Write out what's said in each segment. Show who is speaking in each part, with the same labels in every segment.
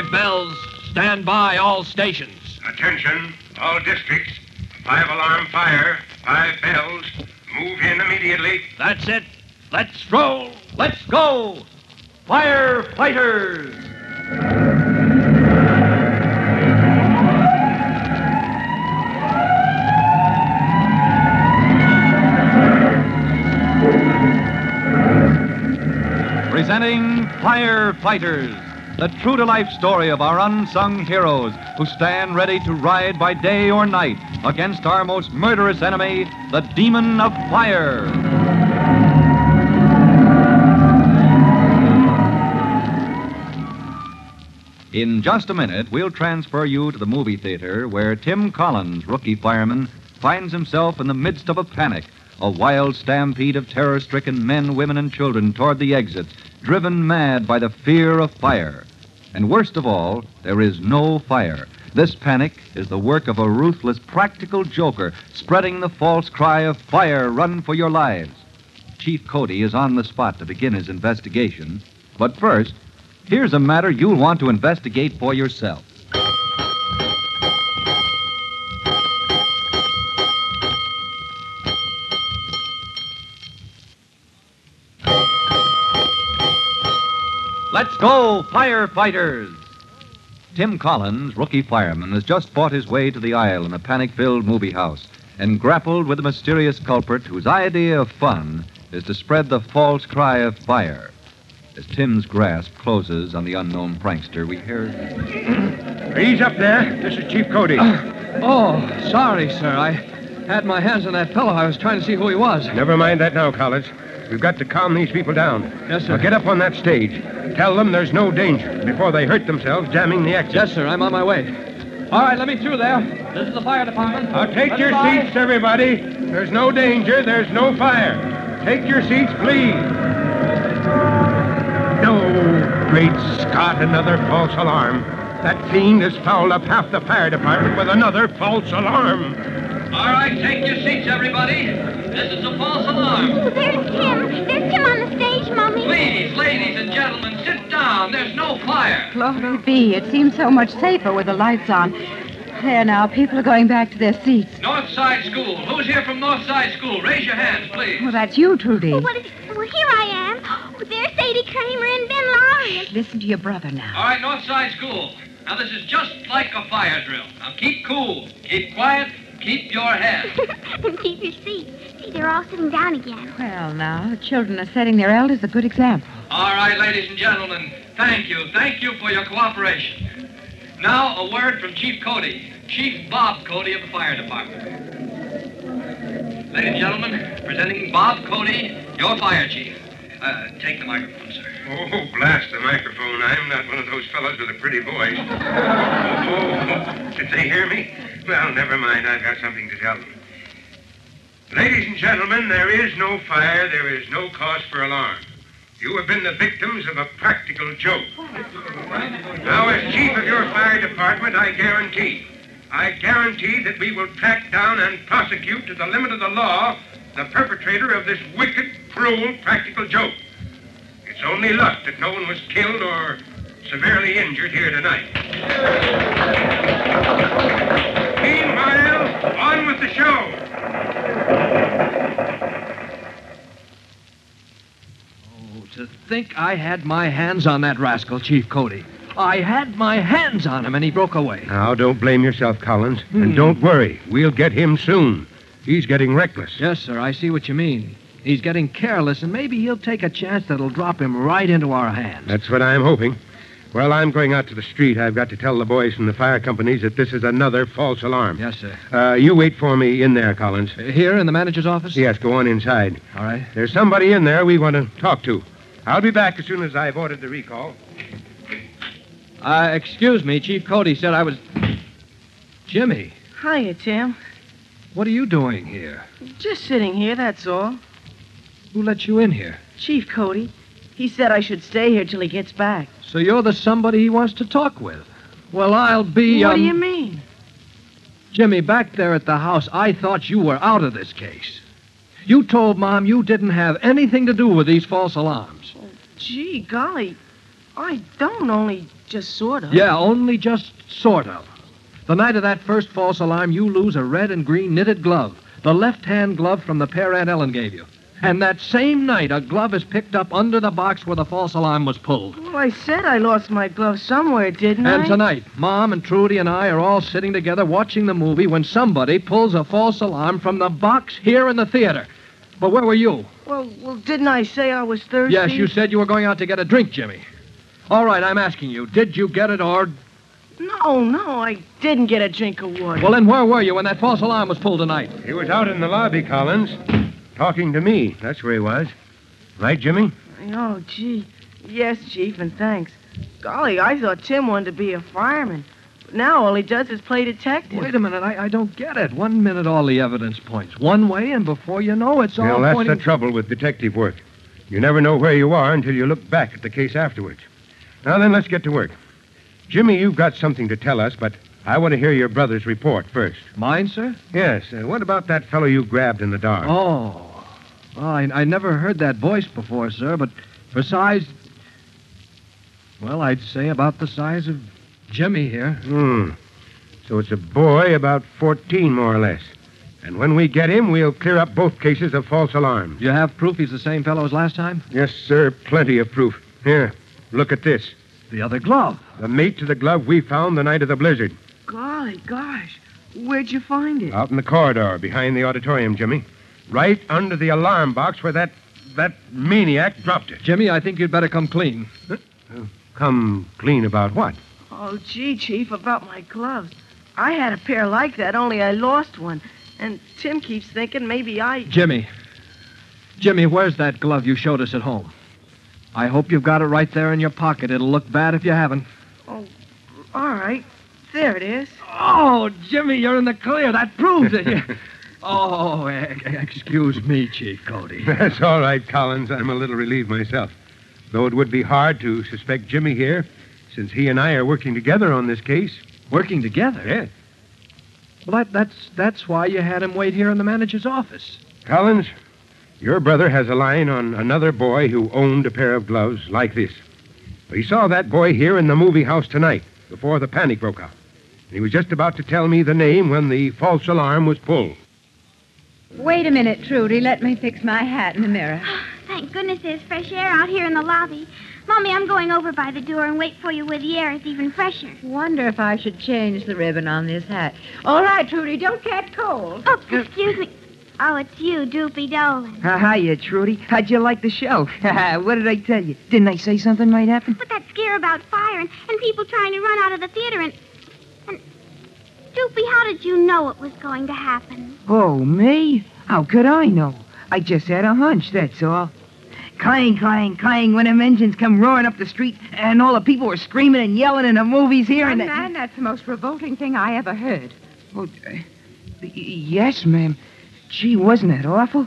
Speaker 1: Five bells. Stand by all stations.
Speaker 2: Attention, all districts. Five alarm fire, five bells. Move in immediately.
Speaker 1: That's it. Let's roll. Let's go. Firefighters. Presenting Firefighters, the true to life story of our unsung heroes who stand ready to ride by day or night against our most murderous enemy, the demon of fire. In just a minute, we'll transfer you to the movie theater where Tim Collins, rookie fireman, finds himself in the midst of a panic, a wild stampede of terror stricken men, women, and children toward the exits, driven mad by the fear of fire. And worst of all, there is no fire. This panic is the work of a ruthless practical joker spreading the false cry of fire, run for your lives. Chief Cody is on the spot to begin his investigation. But first, here's a matter you'll want to investigate for yourself. Go, firefighters! Tim Collins, rookie fireman, has just fought his way to the aisle in a panic filled movie house and grappled with the mysterious culprit whose idea of fun is to spread the false cry of fire. As Tim's grasp closes on the unknown prankster, we hear.
Speaker 2: Ease up there. This is Chief Cody.
Speaker 3: Oh, sorry, sir. I had my hands on that fellow. I was trying to see who he was.
Speaker 2: Never mind that now, Collins. We've got to calm these people down.
Speaker 3: Yes, sir.
Speaker 2: Now get up on that stage. Tell them there's no danger before they hurt themselves jamming the exit.
Speaker 3: Yes, sir. I'm on my way. All right, let me through there. This is the fire department.
Speaker 2: Now take
Speaker 3: Let's
Speaker 2: your seats, everybody. There's no danger. There's no fire. Take your seats, please. No, great Scott, another false alarm. That fiend has fouled up half the fire department with another false alarm.
Speaker 1: All right, take your seats, everybody. This is a false alarm.
Speaker 4: Oh, there's Tim. There's Tim on the stage, Mummy.
Speaker 1: Ladies, ladies, and gentlemen, sit down. There's no fire.
Speaker 5: Glory be. It seems so much safer with the lights on. There now, people are going back to their seats.
Speaker 1: Northside School. Who's here from Northside School? Raise your hands, please.
Speaker 5: Well, that's you, Trudy.
Speaker 4: Oh, what is, well, here I am. Oh, there's Sadie Kramer and Ben Lowry.
Speaker 5: Listen to your brother now.
Speaker 1: All right, Northside School. Now, this is just like a fire drill. Now, keep cool, keep quiet, keep your head.
Speaker 4: and keep your seat. See, they're all sitting down again.
Speaker 5: Well, now, the children are setting their elders a good example.
Speaker 1: All right, ladies and gentlemen, thank you. Thank you for your cooperation. Now, a word from Chief Cody, Chief Bob Cody of the Fire Department. Ladies and gentlemen, presenting Bob Cody, your fire chief. Uh, take the microphone, sir.
Speaker 2: Oh, blast the microphone. I'm not one of those fellows with a pretty voice. Oh, did they hear me? Well, never mind. I've got something to tell them. Ladies and gentlemen, there is no fire. There is no cause for alarm. You have been the victims of a practical joke. Now, as chief of your fire department, I guarantee, I guarantee that we will track down and prosecute to the limit of the law the perpetrator of this wicked, cruel, practical joke. It's only luck that no one was killed or severely injured here tonight. Meanwhile, on with the show.
Speaker 3: Oh, to think I had my hands on that rascal, Chief Cody. I had my hands on him, and he broke away.
Speaker 2: Now, don't blame yourself, Collins.
Speaker 3: Hmm.
Speaker 2: And don't worry. We'll get him soon. He's getting reckless.
Speaker 3: Yes, sir, I see what you mean. He's getting careless, and maybe he'll take a chance that'll drop him right into our hands.
Speaker 2: That's what I'm hoping. Well, I'm going out to the street. I've got to tell the boys from the fire companies that this is another false alarm.
Speaker 3: Yes, sir.
Speaker 2: Uh, you wait for me in there, Collins.
Speaker 3: Uh, Here in the manager's office?
Speaker 2: Yes, go on inside.
Speaker 3: All right.
Speaker 2: There's somebody in there we want to talk to. I'll be back as soon as I've ordered the recall.
Speaker 3: Uh, excuse me, Chief Cody said I was. Jimmy,
Speaker 6: Hiya, Tim.
Speaker 3: what are you doing here?
Speaker 6: Just sitting here, that's all.
Speaker 3: Who let you in here?
Speaker 6: Chief Cody. He said I should stay here till he gets back.
Speaker 3: So you're the somebody he wants to talk with. Well, I'll be.
Speaker 6: what
Speaker 3: um,
Speaker 6: do you mean?
Speaker 3: Jimmy, back there at the house, I thought you were out of this case. You told Mom you didn't have anything to do with these false alarms.
Speaker 6: Gee, golly. I don't only just sort of.
Speaker 3: Yeah, only just sort of. The night of that first false alarm, you lose a red and green knitted glove, the left hand glove from the pair Aunt Ellen gave you. And that same night, a glove is picked up under the box where the false alarm was pulled.
Speaker 6: Well, I said I lost my glove somewhere, didn't I?
Speaker 3: And tonight, Mom and Trudy and I are all sitting together watching the movie when somebody pulls a false alarm from the box here in the theater. But where were you?
Speaker 6: Well, well, didn't I say I was thirsty?
Speaker 3: Yes, you said you were going out to get a drink, Jimmy. All right, I'm asking you, did you get it or.
Speaker 6: No, no, I didn't get a drink of water.
Speaker 3: Well, then where were you when that false alarm was pulled tonight?
Speaker 2: He was out in the lobby, Collins, talking to me. That's where he was. Right, Jimmy?
Speaker 6: Oh, gee. Yes, Chief, and thanks. Golly, I thought Tim wanted to be a fireman. But now all he does is play detective.
Speaker 3: Wait a minute, I, I don't get it. One minute all the evidence points one way, and before you know it's all
Speaker 2: Well, that's
Speaker 3: pointing...
Speaker 2: the trouble with detective work. You never know where you are until you look back at the case afterwards. Now then, let's get to work. Jimmy, you've got something to tell us, but I want to hear your brother's report first.
Speaker 3: Mine, sir?
Speaker 2: Yes, uh, what about that fellow you grabbed in the dark?
Speaker 3: Oh. Well, I, I never heard that voice before, sir, but for size. Well, I'd say about the size of Jimmy here.
Speaker 2: Hmm. So it's a boy about 14, more or less. And when we get him, we'll clear up both cases of false alarms.
Speaker 3: You have proof he's the same fellow as last time?
Speaker 2: Yes, sir, plenty of proof. Here, look at this.
Speaker 3: The other glove.
Speaker 2: The mate to the glove we found the night of the blizzard.
Speaker 6: Golly gosh. Where'd you find it?
Speaker 2: Out in the corridor behind the auditorium, Jimmy. Right under the alarm box where that that maniac dropped it.
Speaker 3: Jimmy, I think you'd better come clean.
Speaker 2: Come clean about what?
Speaker 6: Oh, gee, Chief, about my gloves. I had a pair like that, only I lost one. And Tim keeps thinking maybe I.
Speaker 3: Jimmy. Jimmy, where's that glove you showed us at home? I hope you've got it right there in your pocket. It'll look bad if you haven't.
Speaker 6: Oh, all right. There it is.
Speaker 3: Oh, Jimmy, you're in the clear. That proves it. oh, excuse me, Chief Cody.
Speaker 2: That's all right, Collins. I'm a little relieved myself. Though it would be hard to suspect Jimmy here, since he and I are working together on this case.
Speaker 3: Working together?
Speaker 2: Yes.
Speaker 3: Well, that, that's that's why you had him wait here in the manager's office.
Speaker 2: Collins, your brother has a line on another boy who owned a pair of gloves like this. He saw that boy here in the movie house tonight, before the panic broke out. And he was just about to tell me the name when the false alarm was pulled.
Speaker 5: Wait a minute, Trudy. Let me fix my hat in the mirror.
Speaker 4: Thank goodness there's fresh air out here in the lobby. Mommy, I'm going over by the door and wait for you where the air is even fresher.
Speaker 5: Wonder if I should change the ribbon on this hat. All right, Trudy, don't catch cold.
Speaker 4: Oh, excuse me. Oh, it's you, Doopy Dolan.
Speaker 6: Ah, hiya, Trudy. How'd you like the show? what did I tell you? Didn't I say something might happen?
Speaker 4: But that scare about fire and, and people trying to run out of the theater and. And. Doopy, how did you know it was going to happen?
Speaker 7: Oh, me? How could I know? I just had a hunch, that's all. Clang, clang, clang, when them engines come roaring up the street and all the people were screaming and yelling in the movies here
Speaker 5: Young
Speaker 7: and...
Speaker 5: man, that's the most revolting thing I ever heard.
Speaker 7: Oh, uh, yes, ma'am. Gee, wasn't that awful?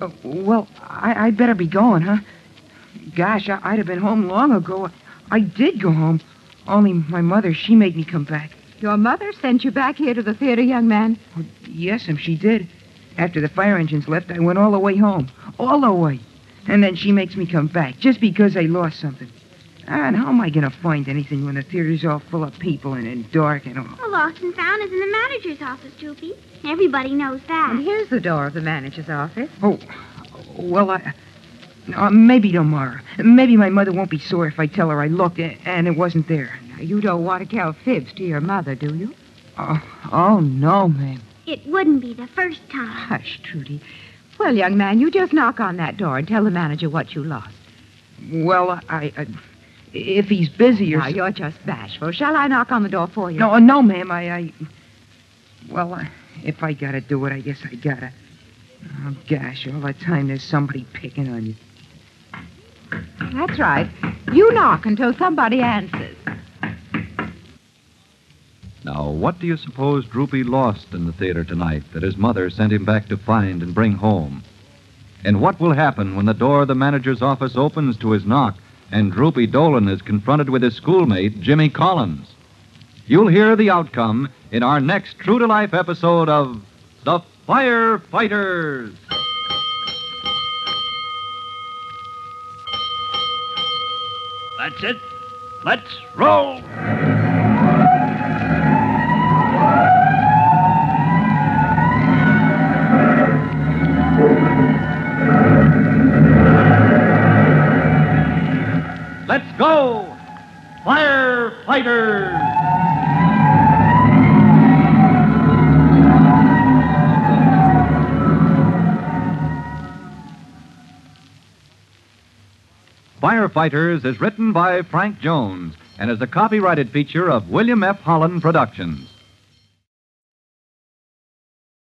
Speaker 7: Uh, well, I- I'd better be going, huh? Gosh, I- I'd have been home long ago. I did go home. Only my mother, she made me come back.
Speaker 5: Your mother sent you back here to the theater, young man.
Speaker 7: Yes, ma'am, she did. After the fire engines left, I went all the way home. All the way. And then she makes me come back just because I lost something. Ah, And how am I going to find anything when the theater's all full of people and, and dark and all?
Speaker 4: Well, lost and found is in the manager's office, Doopy. Everybody knows that.
Speaker 5: And here's the door of the manager's office.
Speaker 7: Oh, well, I. Uh, maybe tomorrow. Maybe my mother won't be sore if I tell her I looked and it wasn't there.
Speaker 5: You don't want to tell fibs to your mother, do you?
Speaker 7: Oh, oh no, ma'am.
Speaker 4: It wouldn't be the first time.
Speaker 5: Hush, Trudy. Well, young man, you just knock on that door and tell the manager what you lost.
Speaker 7: Well, I. I if he's busy or.
Speaker 5: Now,
Speaker 7: so-
Speaker 5: you're just bashful. Shall I knock on the door for you?
Speaker 7: No, no, ma'am. I. I well, I, if I gotta do it, I guess I gotta. Oh, gosh, all the time there's somebody picking on you.
Speaker 5: That's right. You knock until somebody answers.
Speaker 1: Now, what do you suppose Droopy lost in the theater tonight that his mother sent him back to find and bring home? And what will happen when the door of the manager's office opens to his knock and Droopy Dolan is confronted with his schoolmate, Jimmy Collins? You'll hear the outcome in our next true to life episode of The Firefighters.
Speaker 3: That's it.
Speaker 1: Let's roll. Go! Firefighters! Firefighters is written by Frank Jones and is a copyrighted feature of William F. Holland Productions.